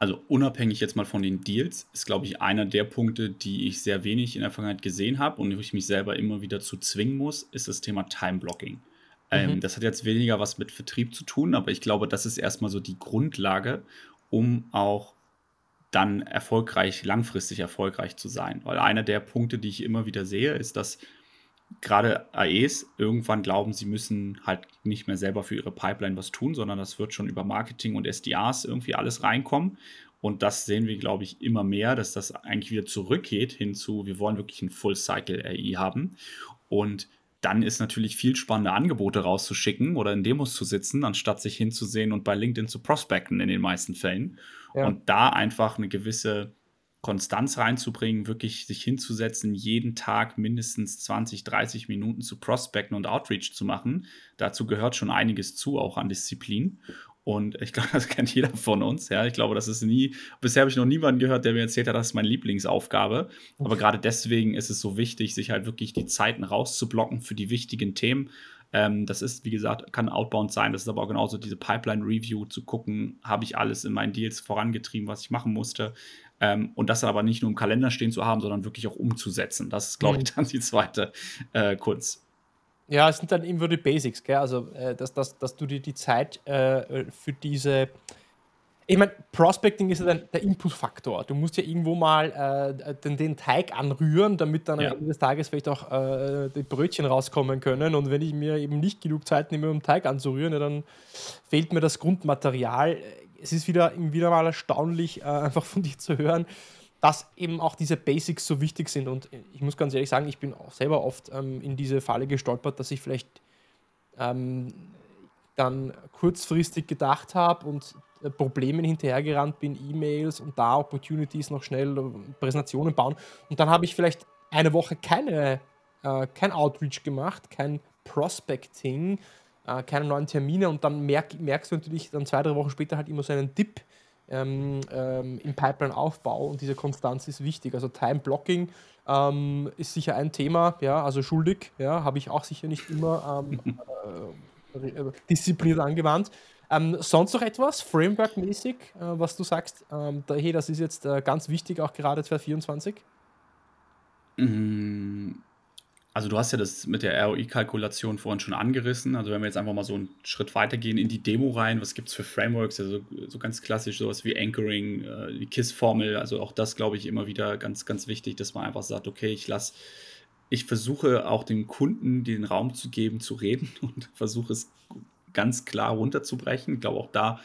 Also unabhängig jetzt mal von den Deals, ist, glaube ich, einer der Punkte, die ich sehr wenig in der Vergangenheit gesehen habe und wo ich mich selber immer wieder zu zwingen muss, ist das Thema Time Blocking. Ähm, mhm. das hat jetzt weniger was mit Vertrieb zu tun, aber ich glaube, das ist erstmal so die Grundlage, um auch dann erfolgreich, langfristig erfolgreich zu sein. Weil einer der Punkte, die ich immer wieder sehe, ist, dass gerade AEs irgendwann glauben, sie müssen halt nicht mehr selber für ihre Pipeline was tun, sondern das wird schon über Marketing und SDAs irgendwie alles reinkommen. Und das sehen wir, glaube ich, immer mehr, dass das eigentlich wieder zurückgeht hinzu, wir wollen wirklich ein Full-Cycle AI haben. Und dann ist natürlich viel spannender, Angebote rauszuschicken oder in Demos zu sitzen, anstatt sich hinzusehen und bei LinkedIn zu prospecten in den meisten Fällen. Ja. Und da einfach eine gewisse Konstanz reinzubringen, wirklich sich hinzusetzen, jeden Tag mindestens 20, 30 Minuten zu prospecten und Outreach zu machen. Dazu gehört schon einiges zu, auch an Disziplin. Und ich glaube, das kennt jeder von uns. Ja, ich glaube, das ist nie, bisher habe ich noch niemanden gehört, der mir erzählt hat, das ist meine Lieblingsaufgabe. Aber gerade deswegen ist es so wichtig, sich halt wirklich die Zeiten rauszublocken für die wichtigen Themen. Ähm, das ist, wie gesagt, kann outbound sein. Das ist aber auch genauso diese Pipeline-Review zu gucken, habe ich alles in meinen Deals vorangetrieben, was ich machen musste. Ähm, und das aber nicht nur im Kalender stehen zu haben, sondern wirklich auch umzusetzen. Das ist, glaube ich, mhm. dann die zweite äh, Kunst. Ja, es sind dann immer die Basics, gell? Also, äh, dass, dass, dass du dir die Zeit äh, für diese. Ich meine, Prospecting ist ja dann der Input-Faktor. Du musst ja irgendwo mal äh, den, den, Teig anrühren, damit dann ja. am Ende des Tages vielleicht auch äh, die Brötchen rauskommen können. Und wenn ich mir eben nicht genug Zeit nehme, um Teig anzurühren, ja, dann fehlt mir das Grundmaterial. Es ist wieder, wieder mal erstaunlich, äh, einfach von dir zu hören, dass eben auch diese Basics so wichtig sind. Und ich muss ganz ehrlich sagen, ich bin auch selber oft ähm, in diese Falle gestolpert, dass ich vielleicht ähm, dann kurzfristig gedacht habe und äh, Problemen hinterhergerannt bin, E-Mails und da Opportunities noch schnell äh, Präsentationen bauen. Und dann habe ich vielleicht eine Woche keine, äh, kein Outreach gemacht, kein Prospecting, äh, keine neuen Termine und dann merk, merkst du natürlich dann zwei, drei Wochen später halt immer so einen Dip ähm, ähm, im Pipeline-Aufbau und diese Konstanz ist wichtig. Also Time-Blocking ähm, ist sicher ein Thema, ja, also schuldig, ja, habe ich auch sicher nicht immer ähm, äh, äh, diszipliniert angewandt. Ähm, sonst noch etwas, Framework-mäßig, äh, was du sagst, ähm, da, hey, das ist jetzt äh, ganz wichtig, auch gerade 2024? Mm, also du hast ja das mit der ROI-Kalkulation vorhin schon angerissen. Also wenn wir jetzt einfach mal so einen Schritt weitergehen in die Demo rein, was gibt es für Frameworks? Also so ganz klassisch sowas wie Anchoring, äh, die KISS-Formel. Also auch das glaube ich immer wieder ganz, ganz wichtig, dass man einfach sagt, okay, ich lasse, ich versuche auch dem Kunden den Raum zu geben, zu reden und versuche es ganz klar runterzubrechen. Ich glaube auch da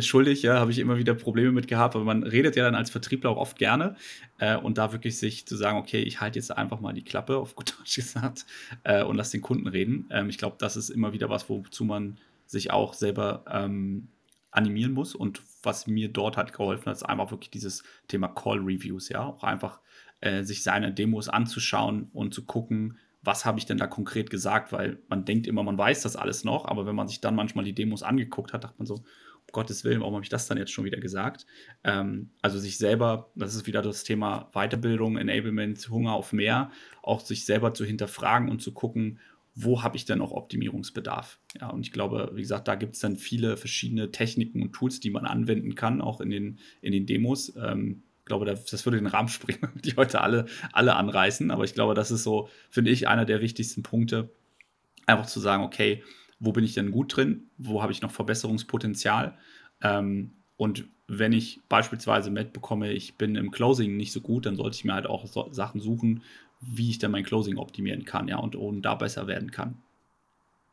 schuldig, ja, habe ich immer wieder Probleme mit gehabt, aber man redet ja dann als Vertriebler auch oft gerne äh, und da wirklich sich zu sagen, okay, ich halte jetzt einfach mal die Klappe, auf gut Deutsch gesagt, äh, und lass den Kunden reden. Ähm, ich glaube, das ist immer wieder was, wozu man sich auch selber ähm, animieren muss. Und was mir dort hat geholfen ist einfach wirklich dieses Thema Call Reviews, ja, auch einfach äh, sich seine Demos anzuschauen und zu gucken, was habe ich denn da konkret gesagt, weil man denkt immer, man weiß das alles noch, aber wenn man sich dann manchmal die Demos angeguckt hat, dachte man so, Gottes Willen, warum habe ich das dann jetzt schon wieder gesagt? Ähm, also sich selber, das ist wieder das Thema Weiterbildung, Enablement, Hunger auf mehr, auch sich selber zu hinterfragen und zu gucken, wo habe ich denn noch Optimierungsbedarf? Ja, und ich glaube, wie gesagt, da gibt es dann viele verschiedene Techniken und Tools, die man anwenden kann, auch in den, in den Demos. Ähm, ich glaube, das würde den Rahmen springen, die heute alle, alle anreißen. Aber ich glaube, das ist so, finde ich, einer der wichtigsten Punkte, einfach zu sagen, okay, wo bin ich denn gut drin, wo habe ich noch Verbesserungspotenzial. Ähm, und wenn ich beispielsweise mitbekomme, ich bin im Closing nicht so gut, dann sollte ich mir halt auch so Sachen suchen, wie ich dann mein Closing optimieren kann, ja, und, und da besser werden kann.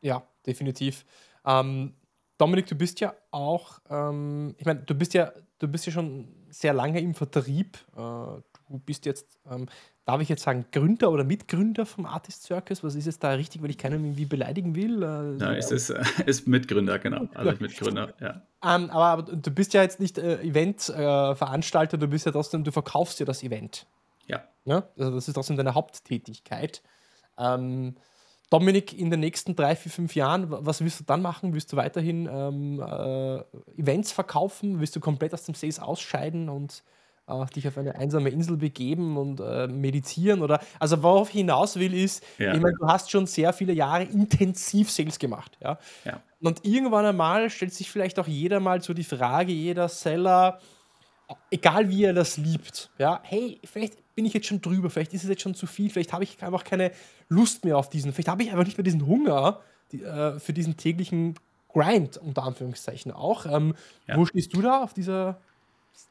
Ja, definitiv. Ähm, Dominik, du bist ja auch, ähm, ich meine, du bist ja, du bist ja schon sehr lange im Vertrieb. Äh, du bist jetzt ähm, darf ich jetzt sagen, Gründer oder Mitgründer vom Artist Circus? Was ist jetzt da richtig, weil ich keinen irgendwie beleidigen will? Äh, ja, es ist, äh, ist Mitgründer, genau. Also Mitgründer, ja. Ähm, aber, aber, du bist ja jetzt nicht äh, Eventveranstalter, du bist ja trotzdem, du verkaufst ja das Event. Ja. ja? Also das ist trotzdem deine Haupttätigkeit. Ähm, Dominik, in den nächsten drei, vier, fünf Jahren, was willst du dann machen? Willst du weiterhin ähm, äh, Events verkaufen? Willst du komplett aus dem Sales ausscheiden und äh, dich auf eine einsame Insel begeben und äh, meditieren? Oder also worauf ich hinaus will, ist, Ja. ich meine, du hast schon sehr viele Jahre intensiv Sales gemacht. Ja? Ja. Und irgendwann einmal stellt sich vielleicht auch jeder mal so die Frage, jeder Seller, egal wie er das liebt, ja, hey, vielleicht bin ich jetzt schon drüber, vielleicht ist es jetzt schon zu viel, vielleicht habe ich einfach keine Lust mehr auf diesen, vielleicht habe ich einfach nicht mehr diesen Hunger die, äh, für diesen täglichen Grind, unter Anführungszeichen auch. Ähm, Ja. Wo stehst du da auf dieser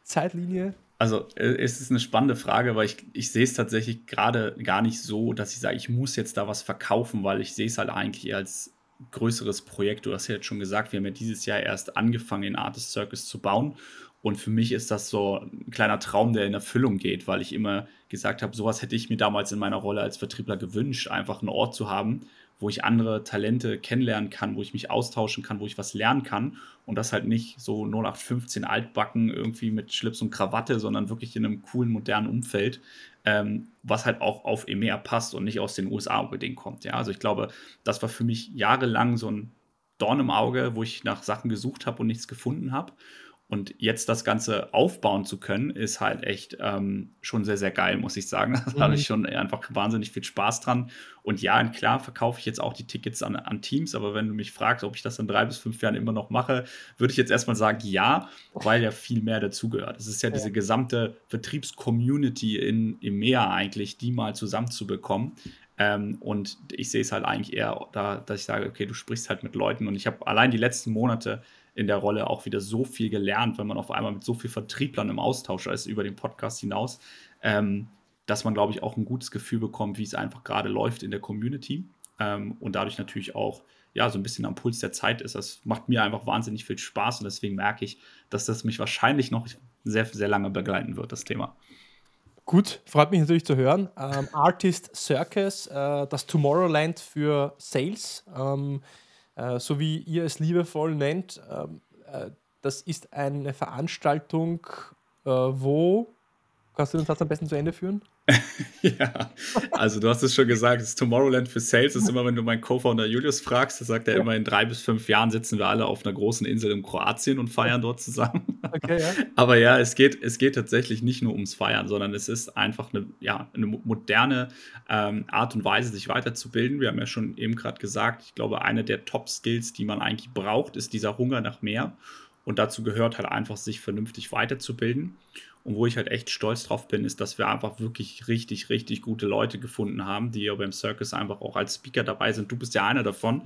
Zeitlinie? Also, äh, es ist eine spannende Frage, weil ich ich sehe es tatsächlich gerade gar nicht so, dass ich sage: „Ich muss jetzt da was verkaufen“, weil ich sehe es halt eigentlich als größeres Projekt. Du hast ja jetzt schon gesagt, wir haben ja dieses Jahr erst angefangen, den Artist Circus zu bauen. Und für mich ist das so ein kleiner Traum, der in Erfüllung geht, weil ich immer gesagt habe, sowas hätte ich mir damals in meiner Rolle als Vertriebler gewünscht, einfach einen Ort zu haben, wo ich andere Talente kennenlernen kann, wo ich mich austauschen kann, wo ich was lernen kann und das halt nicht so 0815 altbacken irgendwie mit Schlips und Krawatte, sondern wirklich in einem coolen, modernen Umfeld, ähm, was halt auch auf EMEA passt und nicht aus den USA unbedingt kommt. Ja, also ich glaube, das war für mich jahrelang so ein Dorn im Auge, wo ich nach Sachen gesucht habe und nichts gefunden habe. Und jetzt das Ganze aufbauen zu können, ist halt echt ähm, schon sehr, sehr geil, muss ich sagen. Da habe Mhm. ich schon einfach wahnsinnig viel Spaß dran. Und ja, klar verkaufe ich jetzt auch die Tickets an, an Teams, aber wenn du mich fragst, ob ich das in drei bis fünf Jahren immer noch mache, würde ich jetzt erstmal sagen, ja, weil ja viel mehr dazugehört. Es ist ja Ja. diese gesamte Vertriebscommunity in EMEA eigentlich, die mal zusammenzubekommen. Ähm, und ich sehe es halt eigentlich eher da, dass ich sage, okay, du sprichst halt mit Leuten und ich habe allein die letzten Monate in der Rolle auch wieder so viel gelernt, wenn man auf einmal mit so vielen Vertrieblern im Austausch ist über den Podcast hinaus, ähm, dass man, glaube ich, auch ein gutes Gefühl bekommt, wie es einfach gerade läuft in der Community ähm, und dadurch natürlich auch ja, so ein bisschen am Puls der Zeit ist. Das macht mir einfach wahnsinnig viel Spaß und deswegen merke ich, dass das mich wahrscheinlich noch sehr, sehr lange begleiten wird, das Thema. Gut, freut mich natürlich zu hören. Ähm, Artist Circus, äh, das Tomorrowland für Sales, ähm, äh, so wie ihr es liebevoll nennt. Ähm, äh, das ist eine Veranstaltung, äh, wo. Kannst du den Satz am besten zu Ende führen? Ja, also du hast es schon gesagt, das Tomorrowland für Sales ist immer, wenn du meinen Co-Founder Julius fragst, da sagt er Ja. immer, in drei bis fünf Jahren sitzen wir alle auf einer großen Insel in Kroatien und feiern dort zusammen. Okay, ja. Aber ja, es geht, es geht tatsächlich nicht nur ums Feiern, sondern es ist einfach eine, ja, eine mo- moderne ähm, Art und Weise, sich weiterzubilden. Wir haben ja schon eben gerade gesagt, ich glaube, eine der Top-Skills, die man eigentlich braucht, ist dieser Hunger nach mehr. Und dazu gehört halt einfach, sich vernünftig weiterzubilden. Und wo ich halt echt stolz drauf bin, ist, dass wir einfach wirklich richtig, richtig gute Leute gefunden haben, die ja beim Circus einfach auch als Speaker dabei sind. Du bist ja einer davon.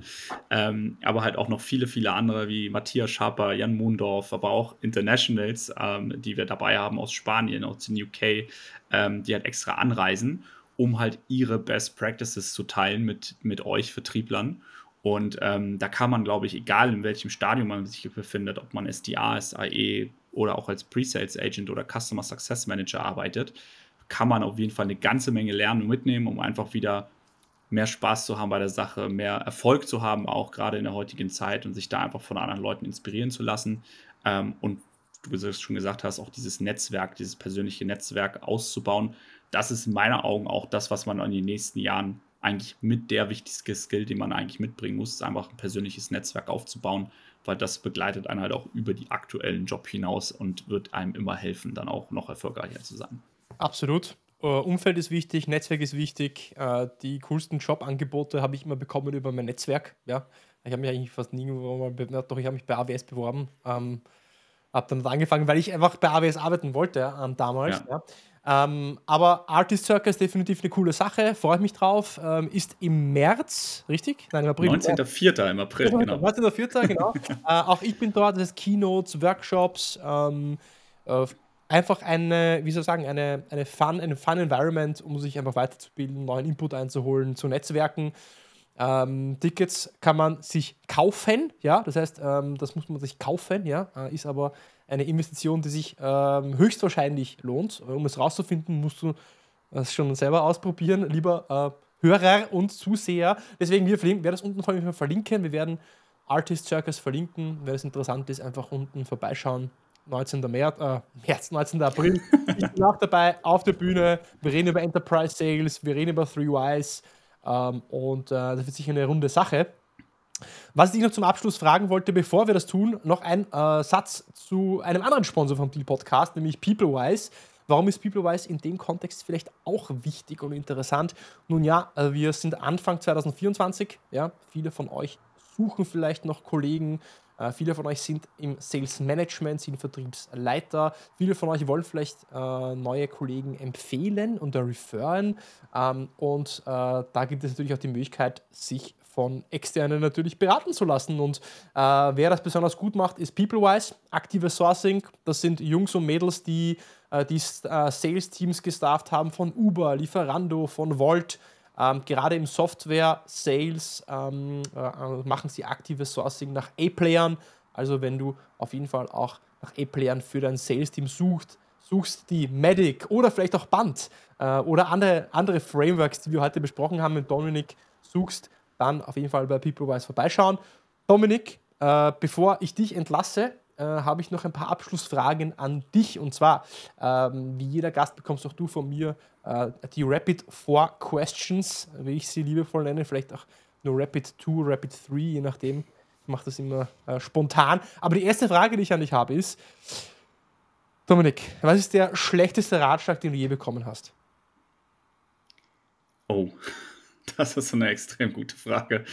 Ähm, aber halt auch noch viele, viele andere wie Matthias Schaper, Jan Mundorf, aber auch Internationals, ähm, die wir dabei haben aus Spanien, aus den UK, ähm, die halt extra anreisen, um halt ihre Best Practices zu teilen mit, mit euch Vertrieblern. Und ähm, da kann man, glaube ich, egal in welchem Stadium man sich befindet, ob man SDA ist, AE oder auch als Pre-Sales Agent oder Customer Success Manager arbeitet, kann man auf jeden Fall eine ganze Menge lernen und mitnehmen, um einfach wieder mehr Spaß zu haben bei der Sache, mehr Erfolg zu haben, auch gerade in der heutigen Zeit und sich da einfach von anderen Leuten inspirieren zu lassen. Ähm, und du es schon gesagt hast, auch dieses Netzwerk, dieses persönliche Netzwerk auszubauen, das ist in meinen Augen auch das, was man in den nächsten Jahren eigentlich mit der wichtigste Skill, den man eigentlich mitbringen muss, ist einfach ein persönliches Netzwerk aufzubauen, weil das begleitet einen halt auch über die aktuellen Job hinaus und wird einem immer helfen, dann auch noch erfolgreicher zu sein. Absolut. Äh, Umfeld ist wichtig, Netzwerk ist wichtig. Äh, die coolsten Jobangebote habe ich immer bekommen über mein Netzwerk. Ja. Ich habe mich eigentlich fast nirgendwo mal beworben, doch ich habe mich bei AWS beworben. Ähm, habe dann angefangen, weil ich einfach bei AWS arbeiten wollte ähm, damals. Ja. Ja. Ähm, aber Artist Circus definitiv eine coole Sache, freue ich mich drauf. Ähm, ist im März, richtig? Nein, im April. 19.04. im April, genau. 19.04. genau. äh, auch ich bin dort, das heißt Keynotes, Workshops, ähm, äh, einfach eine, wie soll ich sagen, eine, eine Fun, eine Fun Environment, um sich einfach weiterzubilden, neuen Input einzuholen, zu netzwerken. Ähm, Tickets kann man sich kaufen, ja, das heißt, ähm, das muss man sich kaufen, ja, äh, ist aber eine Investition, die sich ähm, höchstwahrscheinlich lohnt. Um es rauszufinden, musst du das schon selber ausprobieren, lieber äh, Hörer und Zuseher. Deswegen, wir werden das unten vor allem verlinken. Wir werden Artist Circus verlinken. Wenn es interessant ist, einfach unten vorbeischauen. 19. März, äh, März 19. April. ich bin auch dabei auf der Bühne. Wir reden über Enterprise Sales, wir reden über Three Wise. Ähm, und äh, das wird sicher eine runde Sache. Was ich noch zum Abschluss fragen wollte, bevor wir das tun, noch ein äh, Satz zu einem anderen Sponsor vom Deal Podcast, nämlich PeopleWise. Warum ist PeopleWise in dem Kontext vielleicht auch wichtig und interessant? Nun ja, äh, wir sind Anfang 2024. Ja, viele von euch suchen vielleicht noch Kollegen. Äh, viele von euch sind im Sales Management, sind Vertriebsleiter. Viele von euch wollen vielleicht äh, neue Kollegen empfehlen und referen. Ähm, und äh, da gibt es natürlich auch die Möglichkeit, sich von Externen natürlich beraten zu lassen. Und äh, wer das besonders gut macht, ist PeopleWise, aktive Sourcing. Das sind Jungs und Mädels, die äh, die äh, Sales-Teams gestafft haben von Uber, Lieferando, von Volt. Ähm, gerade im Software-Sales ähm, äh, machen sie aktives Sourcing nach A-Playern. Also wenn du auf jeden Fall auch nach A-Playern für dein Sales-Team suchst, suchst die Medic oder vielleicht auch Band äh, oder andere, andere Frameworks, die wir heute besprochen haben mit Dominik, suchst, dann auf jeden Fall bei PeopleWise vorbeischauen. Dominik, äh, bevor ich dich entlasse, äh, habe ich noch ein paar Abschlussfragen an dich. Und zwar, ähm, wie jeder Gast bekommst auch du von mir äh, die Rapid 4 Questions, wie ich sie liebevoll nenne, vielleicht auch nur Rapid 2, Rapid 3, je nachdem. Ich mache das immer äh, spontan. Aber die erste Frage, die ich an dich habe, ist, Dominik, was ist der schlechteste Ratschlag, den du je bekommen hast? Oh, das ist eine extrem gute Frage.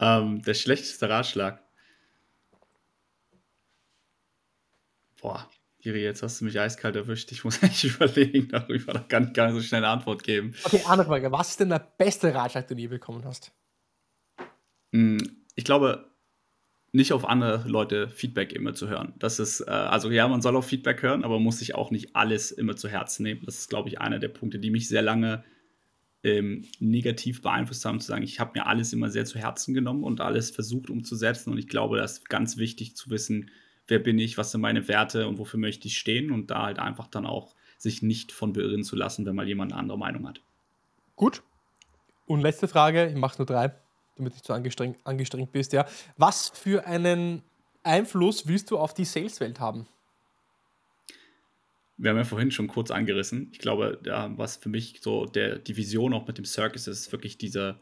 Ähm, der schlechteste Ratschlag. Boah, Jiri, jetzt hast du mich eiskalt erwischt. Ich muss echt überlegen darüber. Da kann ich gar nicht so schnell eine Antwort geben. Okay, andere Frage. Was ist denn der beste Ratschlag, den du je bekommen hast? Hm, ich glaube, nicht auf andere Leute Feedback immer zu hören. Das ist, äh, also ja, man soll auf Feedback hören, aber man muss sich auch nicht alles immer zu Herzen nehmen. Das ist, glaube ich, einer der Punkte, die mich sehr lange ähm, negativ beeinflusst haben, zu sagen, ich habe mir alles immer sehr zu Herzen genommen und alles versucht umzusetzen. Und ich glaube, das ist ganz wichtig zu wissen, wer bin ich, was sind meine Werte und wofür möchte ich stehen und da halt einfach dann auch sich nicht von beirren zu lassen, wenn mal jemand eine andere Meinung hat. Gut. Und letzte Frage, ich mache nur drei, damit du nicht so angestrengt, angestrengt bist, ja. Was für einen Einfluss willst du auf die Saleswelt haben? Wir haben ja vorhin schon kurz angerissen. Ich glaube, was für mich so der, die Vision auch mit dem Circus ist, ist wirklich diese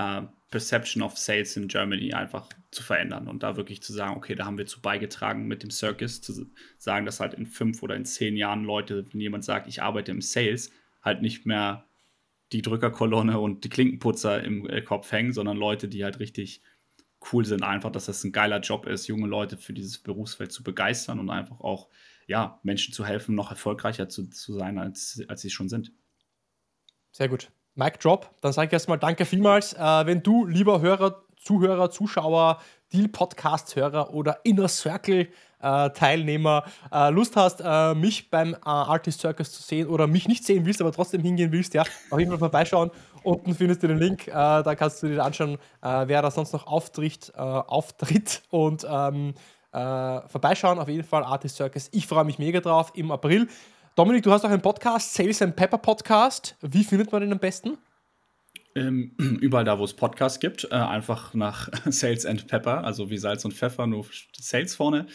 äh, Perception of Sales in Germany einfach zu verändern und da wirklich zu sagen, okay, da haben wir zu beigetragen mit dem Circus, zu sagen, dass halt in fünf oder in zehn Jahren Leute, wenn jemand sagt, ich arbeite im Sales, halt nicht mehr die Drückerkolonne und die Klinkenputzer im äh, Kopf hängen, sondern Leute, die halt richtig cool sind, einfach, dass das ein geiler Job ist, junge Leute für dieses Berufsfeld zu begeistern und einfach auch, ja, Menschen zu helfen, noch erfolgreicher zu, zu sein, als, als sie schon sind. Sehr gut. Mic Drop. Dann sage ich erstmal danke vielmals. Äh, wenn du, lieber Hörer, Zuhörer, Zuschauer, Deal-Podcast-Hörer oder Inner Circle-Teilnehmer äh, äh, Lust hast, äh, mich beim äh, Artist Circus zu sehen oder mich nicht sehen willst, aber trotzdem hingehen willst, ja, auf jeden Fall vorbeischauen. Unten findest du den Link, äh, da kannst du dir anschauen, wer da sonst noch auftritt, auftritt und ähm, vorbeischauen. Auf jeden Fall Artist Circus. Ich freue mich mega drauf im April. Dominik, du hast auch einen Podcast, Sales and Pepper Podcast. Wie findet man den am besten? Ähm, überall da, wo es Podcasts gibt, äh, einfach nach Sales and Pepper, also wie Salz und Pfeffer, nur Sales vorne.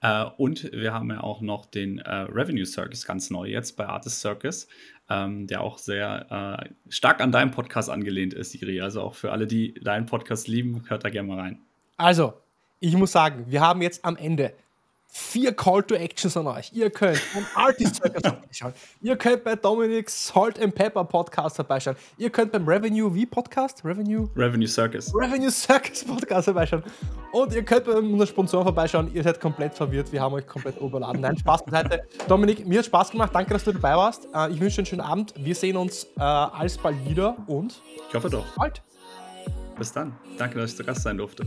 Äh, und wir haben ja auch noch den äh, Revenue Circus ganz neu jetzt bei Artist Circus, ähm, der auch sehr äh, stark an deinem Podcast angelehnt ist, Iri. Also auch für alle, die deinen Podcast lieben, hört da gerne mal rein. Also, ich muss sagen, wir haben jetzt am Ende vier Call to Actions an euch. Ihr könnt beim Artist Circus vorbeischauen. Ihr könnt bei Dominic's Salt and Pepper Podcast vorbeischauen. Ihr könnt beim Revenue wie Podcast? Revenue? Revenue Circus. Revenue Circus Podcast vorbeischauen. Und ihr könnt bei unseren Sponsoren vorbeischauen. Ihr seid komplett verwirrt. Wir haben euch komplett überladen. Nein, Spaß beiseite. Dominik, mir hat Spaß gemacht. Danke, dass du dabei warst. Äh, ich wünsche dir einen schönen Abend. Wir sehen uns äh, alsbald wieder und ich hoffe doch. Bald. Bis dann. Danke, dass ich zu Gast sein durfte.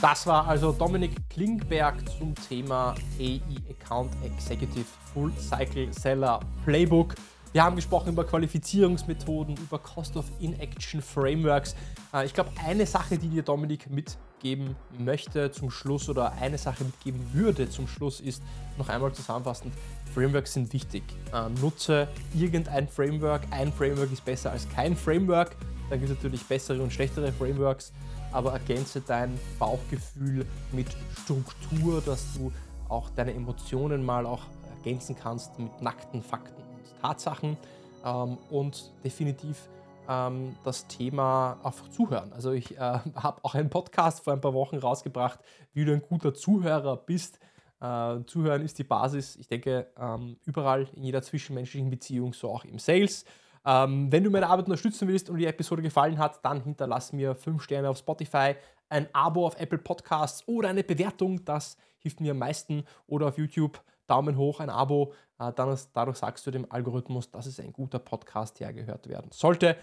Das war also Dominik Klingberg zum Thema AI Account Executive Full Cycle Seller Playbook. Wir haben gesprochen über Qualifizierungsmethoden, über Cost of Inaction Frameworks. Äh, ich glaube, eine Sache, die dir Dominik mitgeben möchte zum Schluss oder eine Sache mitgeben würde zum Schluss, ist noch einmal zusammenfassend, Frameworks sind wichtig. Äh, nutze irgendein Framework. Ein Framework ist besser als kein Framework. Dann gibt es natürlich bessere und schlechtere Frameworks aber ergänze dein Bauchgefühl mit Struktur, dass du auch deine Emotionen mal auch ergänzen kannst mit nackten Fakten und Tatsachen ähm, und definitiv ähm, das Thema einfach zuhören. Also ich äh, habe auch einen Podcast vor ein paar Wochen rausgebracht, wie du ein guter Zuhörer bist. Äh, Zuhören ist die Basis, ich denke, ähm, überall in jeder zwischenmenschlichen Beziehung, so auch im Sales. Ähm, wenn du meine Arbeit unterstützen willst und die Episode gefallen hat, dann hinterlass mir 5 Sterne auf Spotify, ein Abo auf Apple Podcasts oder eine Bewertung. Das hilft mir am meisten. Oder auf YouTube Daumen hoch, ein Abo. Äh, dann, dadurch sagst du dem Algorithmus, dass es ein guter Podcast, der gehört werden sollte.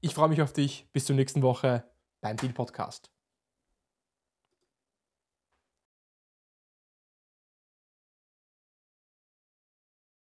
Ich freue mich auf dich. Bis zur nächsten Woche beim Deal Podcast.